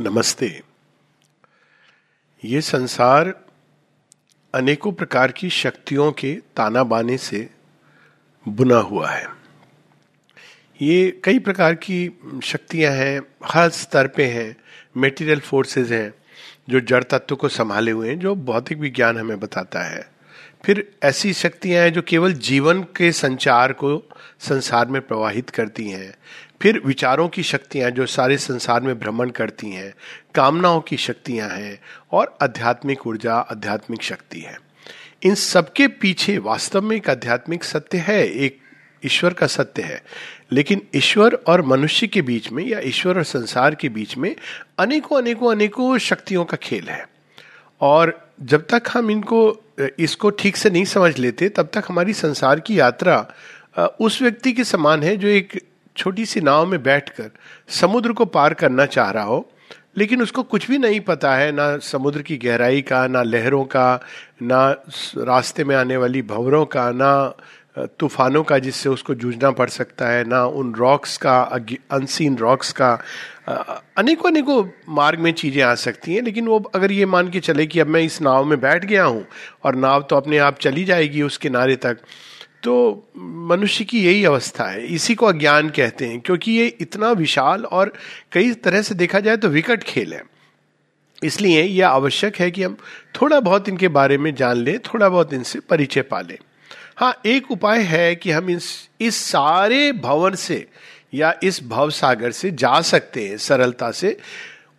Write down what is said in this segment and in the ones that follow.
नमस्ते। ये संसार अनेकों प्रकार की शक्तियों के ताना बाने से बुना हुआ है। ये कई प्रकार की शक्तियाँ हैं, हर स्तर पे हैं मेटीरियल फोर्सेस हैं, जो जड़ तत्व को संभाले हुए हैं, जो भौतिक विज्ञान हमें बताता है। फिर ऐसी शक्तियाँ हैं जो केवल जीवन के संचार को संसार में प्रवाहित करती हैं। फिर विचारों की शक्तियाँ जो सारे संसार में भ्रमण करती हैं, कामनाओं की शक्तियाँ हैं और आध्यात्मिक ऊर्जा, आध्यात्मिक शक्ति है। इन सबके पीछे वास्तव में एक आध्यात्मिक सत्य है, एक ईश्वर का सत्य है। लेकिन ईश्वर और मनुष्य के बीच में या ईश्वर और संसार के बीच में अनेकों अनेकों अनेकों शक्तियों का खेल है। और जब तक हम इनको, इसको ठीक से नहीं समझ लेते, तब तक हमारी संसार की यात्रा उस व्यक्ति के समान है जो एक छोटी सी नाव में बैठकर समुद्र को पार करना चाह रहा हो। लेकिन उसको कुछ भी नहीं पता है, ना समुद्र की गहराई का, ना लहरों का, ना रास्ते में आने वाली भंवरों का, ना तूफानों का जिससे उसको जूझना पड़ सकता है, ना उन रॉक्स का अनसीन रॉक्स का अनेकों अनेकों मार्ग में चीज़ें आ सकती हैं, लेकिन वो अगर ये मान के चले कि अब मैं इस नाव में बैठ गया हूँ और नाव तो अपने आप चली जाएगी उस किनारे तक तो मनुष्य की यही अवस्था है। इसी को अज्ञान कहते हैं, क्योंकि ये इतना विशाल और कई तरह से देखा जाए तो विकट खेल है। इसलिए यह आवश्यक है कि हम थोड़ा बहुत इनके बारे में जान लें, थोड़ा बहुत इनसे परिचय पा लें हाँ एक उपाय है कि हम इस इस सारे भवन से या इस भव सागर से जा सकते हैं सरलता से।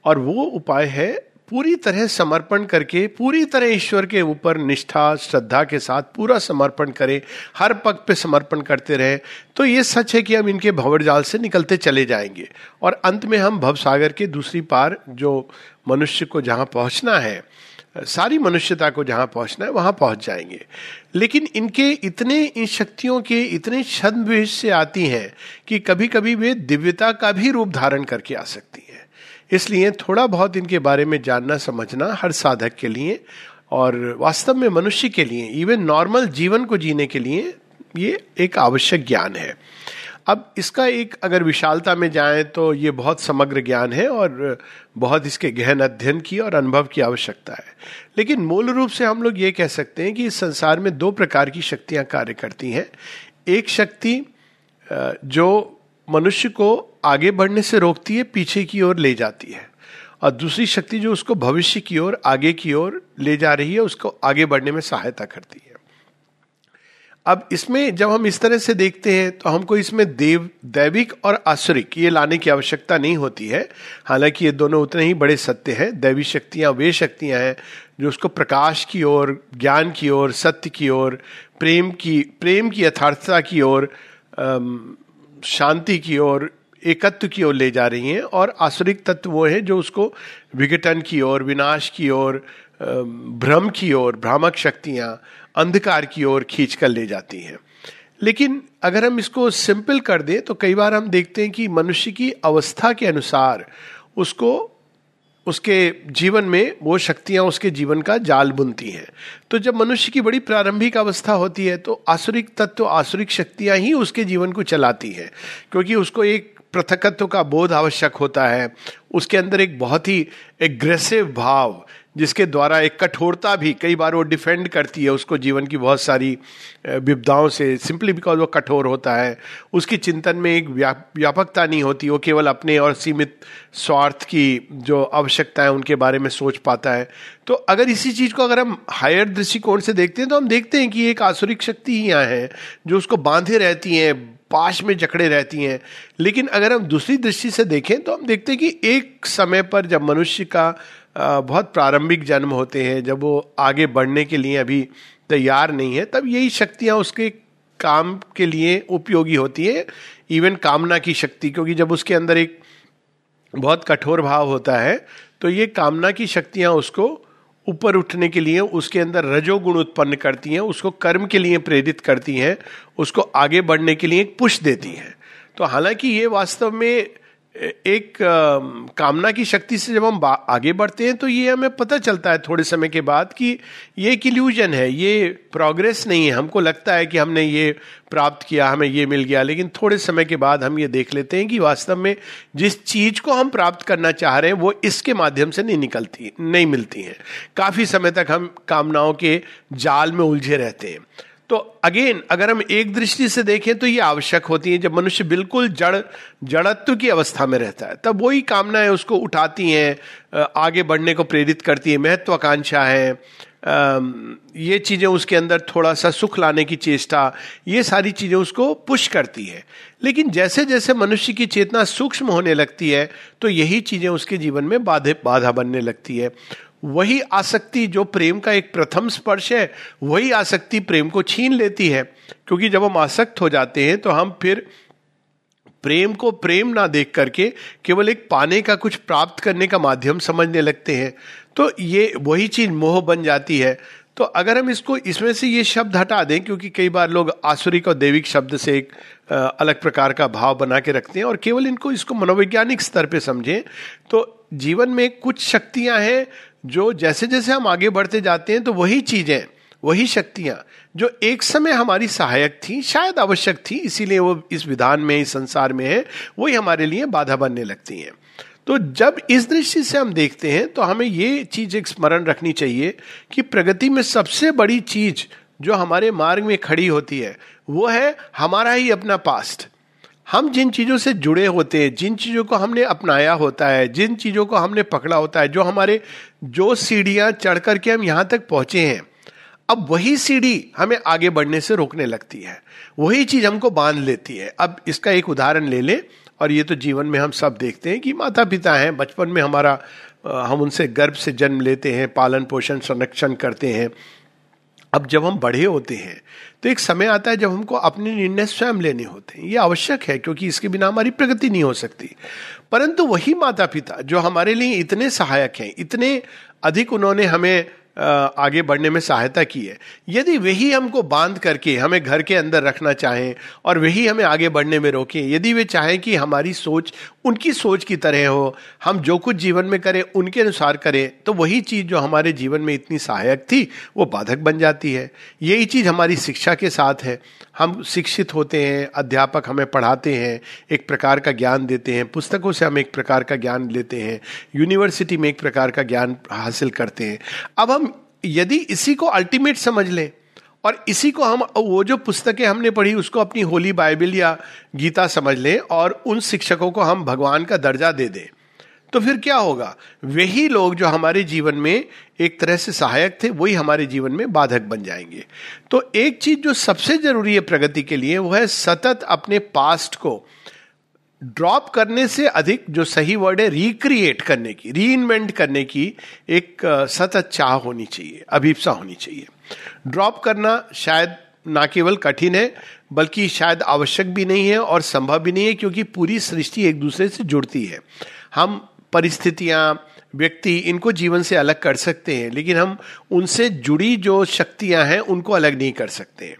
और वो उपाय है पूरी तरह समर्पण करके, पूरी तरह ईश्वर के ऊपर निष्ठा, श्रद्धा के साथ पूरा समर्पण करें, हर पग पे समर्पण करते रहे। तो ये सच है कि हम इनके भंवर जाल से निकलते चले जाएँगे। और अंत में हम भवसागर के दूसरी पार, जो मनुष्य को जहाँ पहुँचना है सारी मनुष्यता को जहाँ पहुँचना है, वहाँ पहुँच जाएँगे। लेकिन इनके इतने, इन शक्तियों के इतने छंद से आती हैं कि कभी कभी वे दिव्यता का भी रूप धारण करके आ सकती हैं। इसलिए थोड़ा बहुत इनके बारे में जानना, समझना हर साधक के लिए और वास्तव में मनुष्य के लिए इवन नॉर्मल जीवन को जीने के लिए ये एक आवश्यक ज्ञान है। अब इसका एक अगर विशालता में जाएँ तो ये बहुत समग्र ज्ञान है और बहुत इसके गहन अध्ययन की और अनुभव की आवश्यकता है। लेकिन मूल रूप से हम लोग ये कह सकते हैं कि इस संसार में दो प्रकार की शक्तियाँ कार्य करती हैं। एक शक्ति जो मनुष्य को आगे बढ़ने से रोकती है, पीछे की ओर ले जाती है। और दूसरी शक्ति जो उसको भविष्य की ओर, आगे की ओर ले जा रही है, उसको आगे बढ़ने में सहायता करती है। अब इसमें जब हम इस तरह से देखते हैं तो हमको इसमें देव, दैविक और आसुरिक, ये लाने की आवश्यकता नहीं होती है। हालाँकि ये दोनों उतने ही बड़े सत्य हैं, दैवी शक्तियाँ, वे शक्तियाँ हैं, जो उसको प्रकाश की ओर, ज्ञान की ओर, सत्य की ओर, प्रेम की प्रेम की यथार्थता की ओर शांति की ओर, एकत्व की ओर ले जा रही हैं, और आसुरिक तत्व वो है जो उसको विघटन की ओर, विनाश की ओर भ्रम की ओर, भ्रामक शक्तियाँ अंधकार की ओर खींच कर ले जाती हैं। लेकिन अगर हम इसको सिंपल कर दें तो कई बार हम देखते हैं कि मनुष्य की अवस्था के अनुसार उसको, उसके जीवन में वो शक्तियाँ उसके जीवन का जाल बुनती हैं। तो जब मनुष्य की बड़ी प्रारंभिक अवस्था होती है तो आसुरिक तत्व, आसुरिक शक्तियाँ ही उसके जीवन को चलाती हैं। क्योंकि उसको एक पृथकत्व का बोध आवश्यक होता है। उसके अंदर एक बहुत ही एग्रेसिव भाव जिसके द्वारा एक कठोरता भी कई बार वो डिफेंड करती है उसको जीवन की बहुत सारी विपदाओं से सिंपली बिकॉज़ वो कठोर होता है। उसकी चिंतन में एक व्यापकता नहीं होती, वो केवल अपने और सीमित स्वार्थ की जो आवश्यकता है उनके बारे में सोच पाता है। तो अगर इसी चीज़ को अगर हम हायर दृष्टिकोण से देखते हैं तो हम देखते हैं कि एक आसुरिक शक्ति ही यहाँ है, जो उसको बांधे रहती हैं, पाश में जकड़े रहती हैं। लेकिन अगर हम दूसरी दृष्टि से देखें तो हम देखते हैं कि एक समय पर जब मनुष्य का बहुत प्रारंभिक जन्म होते हैं, जब वो आगे बढ़ने के लिए अभी तैयार नहीं है, तब यही शक्तियाँ उसके काम के लिए उपयोगी होती है इवन कामना की शक्ति, क्योंकि जब उसके अंदर एक बहुत कठोर भाव होता है तो ये कामना की शक्तियाँ उसको ऊपर उठने के लिए, उसके अंदर रजोगुण उत्पन्न करती हैं, उसको कर्म के लिए प्रेरित करती हैं, उसको आगे बढ़ने के लिए एक पुश देती हैं। तो हालाँकि ये वास्तव में एक कामना की शक्ति से जब हम आगे बढ़ते हैं तो ये हमें पता चलता है थोड़े समय के बाद कि ये एक इल्यूजन है, ये प्रोग्रेस नहीं है। हमको लगता है कि हमने ये प्राप्त किया, हमें ये मिल गया, लेकिन थोड़े समय के बाद हम ये देख लेते हैं कि वास्तव में जिस चीज़ को हम प्राप्त करना चाह रहे हैं, वो इसके माध्यम से नहीं निकलती, नहीं मिलती हैं। काफ़ी समय तक हम कामनाओं के जाल में उलझे रहते हैं। तो अगेन अगर हम एक दृष्टि से देखें तो ये आवश्यक होती है जब मनुष्य बिल्कुल जड़, जड़त्व की अवस्था में रहता है, तब वही कामनाएँ उसको उठाती हैं आगे बढ़ने को प्रेरित करती है, महत्वाकांक्षा है ये चीज़ें उसके अंदर थोड़ा सा सुख लाने की चेष्टा, ये सारी चीज़ें उसको पुश करती है। लेकिन जैसे जैसे मनुष्य की चेतना सूक्ष्म होने लगती है तो यही चीज़ें उसके जीवन में बाधे, बाधा बनने लगती है। वही आसक्ति जो प्रेम का एक प्रथम स्पर्श है, वही आसक्ति प्रेम को छीन लेती है। क्योंकि जब हम आसक्त हो जाते हैं तो हम फिर प्रेम को प्रेम ना देख करके केवल एक पाने का कुछ प्राप्त करने का माध्यम समझने लगते हैं। तो ये वही चीज़ मोह बन जाती है। तो अगर हम इसको, इसमें से ये शब्द हटा दें, क्योंकि कई बार लोग आसुरिक और देविक शब्द से एक अलग प्रकार का भाव बना के रखते हैं और केवल इनको, इसको मनोवैज्ञानिक स्तर पे समझें तो जीवन में कुछ शक्तियाँ हैं जो जैसे जैसे हम आगे बढ़ते जाते हैं तो वही चीज़ें, वही शक्तियाँ, जो एक समय हमारी सहायक थी, शायद आवश्यक थी, इसीलिए वो इस विधान में, इस संसार में है, वही हमारे लिए बाधा बनने लगती हैं। तो जब इस दृष्टि से हम देखते हैं तो हमें ये चीज़ एक स्मरण रखनी चाहिए कि प्रगति में सबसे बड़ी चीज़ जो हमारे मार्ग में खड़ी होती है, वो है हमारा ही अपना पास्ट हम जिन चीज़ों से जुड़े होते हैं, जिन चीज़ों को हमने अपनाया होता है, जिन चीज़ों को हमने पकड़ा होता है, जो हमारे, जो सीढ़ियाँ चढ़ करके हम यहाँ तक पहुँचे हैं, अब वही सीढ़ी हमें आगे बढ़ने से रोकने लगती है। वही चीज़ हमको बाँध लेती है। अब इसका एक उदाहरण ले लें, और ये तो जीवन में हम सब देखते हैं कि माता पिता हैं, बचपन में हमारा हम उनसे गर्भ से जन्म लेते हैं पालन पोषण संरक्षण करते हैं। अब जब हम बड़े होते हैं तो एक समय आता है जब हमको अपने निर्णय स्वयं लेने होते हैं। ये आवश्यक है, क्योंकि इसके बिना हमारी प्रगति नहीं हो सकती। परंतु वही माता पिता जो हमारे लिए इतने सहायक हैं, इतने अधिक उन्होंने हमें आगे बढ़ने में सहायता की है। यदि वही हमको बाँध करके, हमें घर के अंदर रखना चाहें और वही हमें आगे बढ़ने में रोकें, यदि वे चाहें कि हमारी सोच उनकी सोच की तरह हो, हम जो कुछ जीवन में करें, उनके अनुसार करें तो वही चीज़ जो हमारे जीवन में इतनी सहायक थी, वो बाधक बन जाती है। यही चीज़ हमारी शिक्षा के साथ है। हम शिक्षित होते हैं, अध्यापक हमें पढ़ाते हैं, एक प्रकार का ज्ञान देते हैं, पुस्तकों से हम एक प्रकार का ज्ञान लेते हैं, यूनिवर्सिटी में एक प्रकार का ज्ञान हासिल करते हैं। अब हम यदि इसी को अल्टीमेट समझ लें और इसी को हम, वो जो पुस्तकें हमने पढ़ी, उसको अपनी होली बाइबल या गीता समझ लें और उन शिक्षकों को हम भगवान का दर्जा दे दें। तो फिर क्या होगा? वही लोग जो हमारे जीवन में एक तरह से सहायक थे, वही हमारे जीवन में बाधक बन जाएँगे। तो एक चीज़ जो सबसे ज़रूरी है प्रगति के लिए, वो है सतत अपने पास्ट को ड्रॉप करने से अधिक जो सही वर्ड है रिक्रिएट करने की री करने की एक सतत चाह होनी चाहिए, अभिप्सा होनी चाहिए। ड्रॉप करना शायद ना केवल कठिन है, बल्कि शायद आवश्यक भी नहीं है और संभव भी नहीं है, क्योंकि पूरी सृष्टि एक दूसरे से जुड़ती है। हम परिस्थितियाँ, व्यक्ति इनको जीवन से अलग कर सकते हैं, लेकिन हम उनसे जुड़ी जो शक्तियाँ हैं, उनको अलग नहीं कर सकते हैं।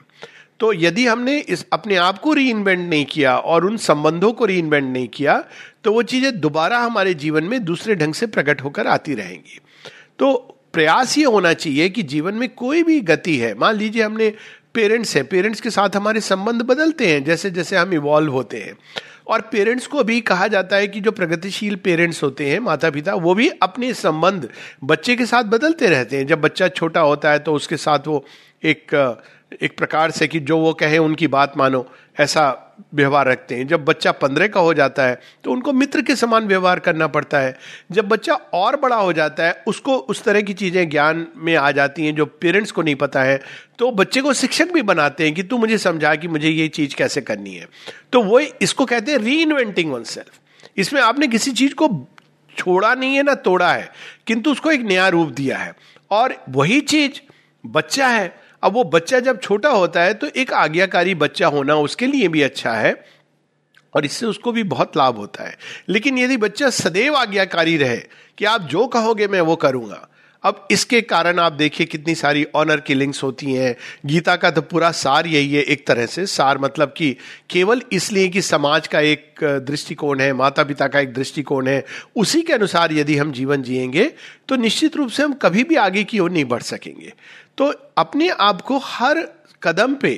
तो यदि हमने इस अपने आप को री नहीं किया और उन संबंधों को री नहीं किया तो वो चीज़ें दोबारा हमारे जीवन में दूसरे ढंग से प्रकट होकर आती रहेंगी। तो प्रयास ये होना चाहिए कि जीवन में कोई भी गति है। मान लीजिए हमने पेरेंट्स हैं, पेरेंट्स के साथ हमारे संबंध बदलते हैं, जैसे जैसे हम इवॉल्व होते हैं। और पेरेंट्स को भी कहा जाता है कि जो प्रगतिशील पेरेंट्स होते हैं माता पिता वो भी अपने संबंध बच्चे के साथ बदलते रहते हैं। जब बच्चा छोटा होता है तो उसके साथ वो एक एक प्रकार से कि जो वो कहे उनकी बात मानो। ऐसा व्यवहार रखते हैं। जब बच्चा पंद्रह का हो जाता है तो उनको मित्र के समान व्यवहार करना पड़ता है। जब बच्चा और बड़ा हो जाता है, उसको उस तरह की चीज़ें ज्ञान में आ जाती हैं जो पेरेंट्स को नहीं पता है। तो बच्चे को शिक्षक भी बनाते हैं कि तू मुझे समझा कि मुझे ये चीज़ कैसे करनी है। तो वो इसको कहते हैं री इन्वेंटिंग वन सेल्फ इसमें आपने किसी चीज़ को छोड़ा नहीं है ना तोड़ा है, किंतु उसको एक नया रूप दिया है। और वही चीज़ बच्चा है अब वो बच्चा जब छोटा होता है तो एक आज्ञाकारी बच्चा होना उसके लिए भी अच्छा है और इससे उसको भी बहुत लाभ होता है। लेकिन यदि बच्चा सदैव आज्ञाकारी रहे कि आप जो कहोगे मैं वो करूँगा अब इसके कारण आप देखिए कितनी सारी ऑनर किलिंग्स होती हैं। गीता का तो पूरा सार यही है एक तरह से। सार मतलब कि केवल इसलिए कि समाज का एक दृष्टिकोण है माता पिता का एक दृष्टिकोण है, उसी के अनुसार यदि हम जीवन जिएँगे तो निश्चित रूप से हम कभी भी आगे की ओर नहीं बढ़ सकेंगे। तो अपने आप को हर कदम पे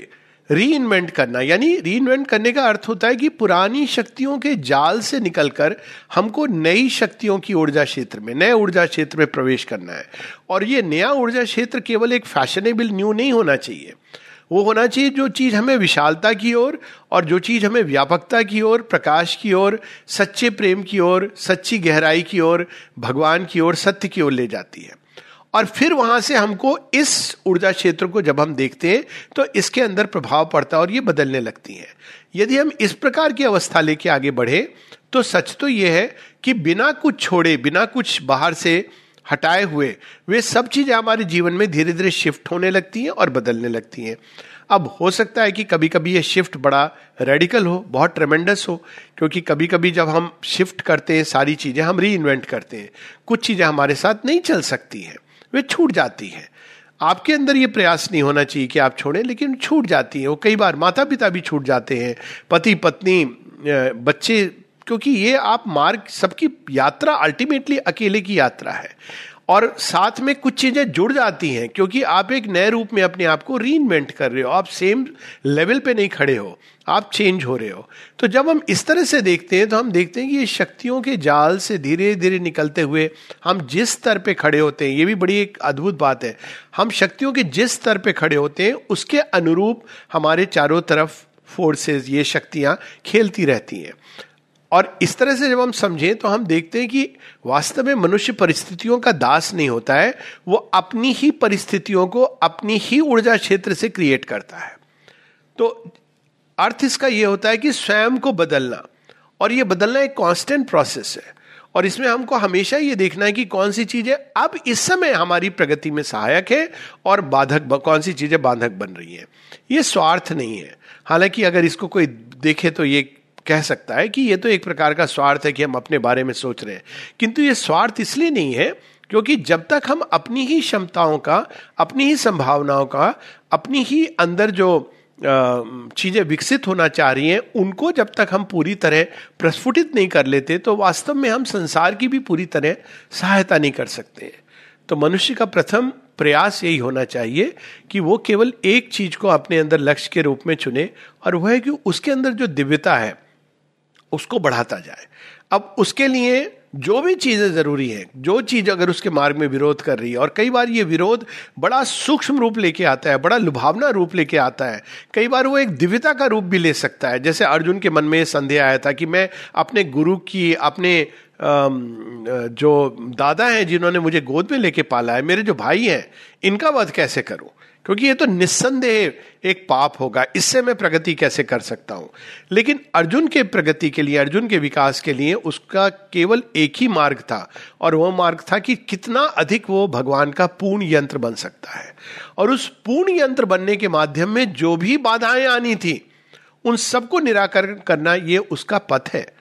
री इन्वेंट करना। यानी री इन्वेंट करने का अर्थ होता है कि पुरानी शक्तियों के जाल से निकलकर हमको नई शक्तियों की ऊर्जा क्षेत्र में नए ऊर्जा क्षेत्र में प्रवेश करना है। और ये नया ऊर्जा क्षेत्र केवल एक फैशनेबल न्यू नहीं होना चाहिए। वो होना चाहिए जो चीज़ हमें विशालता की ओर और, और जो चीज़ हमें व्यापकता की ओर प्रकाश की ओर सच्चे प्रेम की ओर सच्ची गहराई की ओर भगवान की ओर सत्य की ओर ले जाती है। और फिर वहाँ से हमको इस ऊर्जा क्षेत्र को जब हम देखते हैं तो इसके अंदर प्रभाव पड़ता है और ये बदलने लगती है। यदि हम इस प्रकार की अवस्था लेके आगे बढ़े तो सच तो ये है कि बिना कुछ छोड़े, बिना कुछ बाहर से हटाए हुए, वे सब चीज़ें हमारे जीवन में धीरे धीरे शिफ्ट होने लगती हैं और बदलने लगती हैं। अब हो सकता है कि कभी कभी ये शिफ्ट बड़ा रेडिकल हो, बहुत ट्रेमेंडस हो, क्योंकि कभी कभी जब हम शिफ्ट करते हैं, सारी चीज़ें हम री इन्वेंट करते हैं, कुछ चीज़ें हमारे साथ नहीं चल सकती हैं। वे छूट जाती हैं। आपके अंदर ये प्रयास नहीं होना चाहिए कि आप छोड़ें, लेकिन छूट जाती हैं। वो कई बार माता पिता भी छूट जाते हैं पति पत्नी बच्चे, क्योंकि ये आप मार्ग, सबकी यात्रा अल्टीमेटली अकेले की यात्रा है। और साथ में कुछ चीज़ें जुड़ जाती हैं, क्योंकि आप एक नए रूप में अपने आप को री कर रहे हो। आप सेम लेवल पे नहीं खड़े हो। आप चेंज हो रहे हो। तो जब हम इस तरह से देखते हैं तो हम देखते हैं कि ये शक्तियों के जाल से धीरे धीरे निकलते हुए हम जिस स्तर पे खड़े होते हैं, ये भी बड़ी एक अद्भुत बात है। हम शक्तियों के जिस स्तर पे खड़े होते हैं, उसके अनुरूप हमारे चारों तरफ़ फोर्सेस ये शक्तियाँ खेलती रहती हैं। और इस तरह से जब हम समझें तो हम देखते हैं कि वास्तव में मनुष्य परिस्थितियों का दास नहीं होता है, वो अपनी ही परिस्थितियों को अपनी ही ऊर्जा क्षेत्र से क्रिएट करता है। तो अर्थ इसका यह होता है कि स्वयं को बदलना। और ये बदलना एक कांस्टेंट प्रोसेस है। और इसमें हमको हमेशा ये देखना है कि कौन सी चीज़ें अब इस समय हमारी प्रगति में सहायक है और बाधक कौन सी चीज़ें बाधक बन रही हैं। ये स्वार्थ नहीं है। हालाँकि अगर इसको कोई देखे तो ये कह सकता है कि ये तो एक प्रकार का स्वार्थ है कि हम अपने बारे में सोच रहे हैं। किंतु ये स्वार्थ इसलिए नहीं है क्योंकि जब तक हम अपनी ही क्षमताओं का, अपनी ही संभावनाओं का, अपनी ही अंदर जो चीज़ें विकसित होना चाह रही हैं, उनको जब तक हम पूरी तरह प्रस्फुटित नहीं कर लेते तो वास्तव में हम संसार की भी पूरी तरह सहायता नहीं कर सकते तो मनुष्य का प्रथम प्रयास यही होना चाहिए कि वो केवल एक चीज़ को अपने अंदर लक्ष्य के रूप में चुने, और वह है कि उसके अंदर जो दिव्यता है, उसको बढ़ाता जाए। अब उसके लिए जो भी चीज़ें ज़रूरी हैं, जो चीज़ अगर उसके मार्ग में विरोध कर रही है, और कई बार ये विरोध बड़ा सूक्ष्म रूप लेके आता है, बड़ा लुभावना रूप लेके आता है। कई बार वो एक दिव्यता का रूप भी ले सकता है। जैसे अर्जुन के मन में संदेह आया था कि मैं अपने गुरु की, अपने जो दादा हैं जिन्होंने मुझे गोद में लेके पाला है, मेरे जो भाई हैं, इनका वध कैसे करूँ? क्योंकि ये तो निस्संदेह एक पाप होगा, इससे मैं प्रगति कैसे कर सकता हूँ? लेकिन अर्जुन के प्रगति के लिए, अर्जुन के विकास के लिए उसका केवल एक ही मार्ग था, और वह मार्ग था कि कितना अधिक वो भगवान का पूर्ण यंत्र बन सकता है। और उस पूर्ण यंत्र बनने के माध्यम में जो भी बाधाएँ आनी थी, उन सबको निराकरण करना ये उसका पथ है।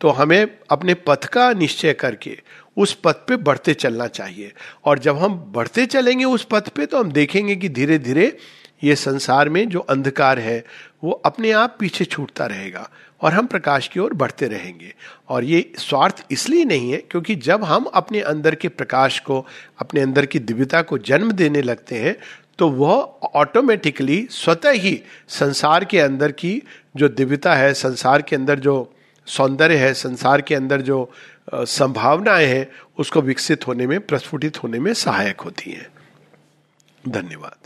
तो हमें अपने पथ का निश्चय करके उस पथ पे बढ़ते चलना चाहिए। और जब हम बढ़ते चलेंगे उस पथ पे तो हम देखेंगे कि धीरे धीरे ये संसार में जो अंधकार है, वो अपने आप पीछे छूटता रहेगा और हम प्रकाश की ओर बढ़ते रहेंगे। और ये स्वार्थ इसलिए नहीं है क्योंकि जब हम अपने अंदर के प्रकाश को, अपने अंदर की दिव्यता को जन्म देने लगते हैं तो वह ऑटोमेटिकली स्वतः ही संसार के अंदर की जो दिव्यता है, संसार के अंदर जो सौंदर्य है, संसार के अंदर जो संभावनाएँ हैं उसको विकसित होने में प्रस्फुटित होने में सहायक होती हैं। धन्यवाद।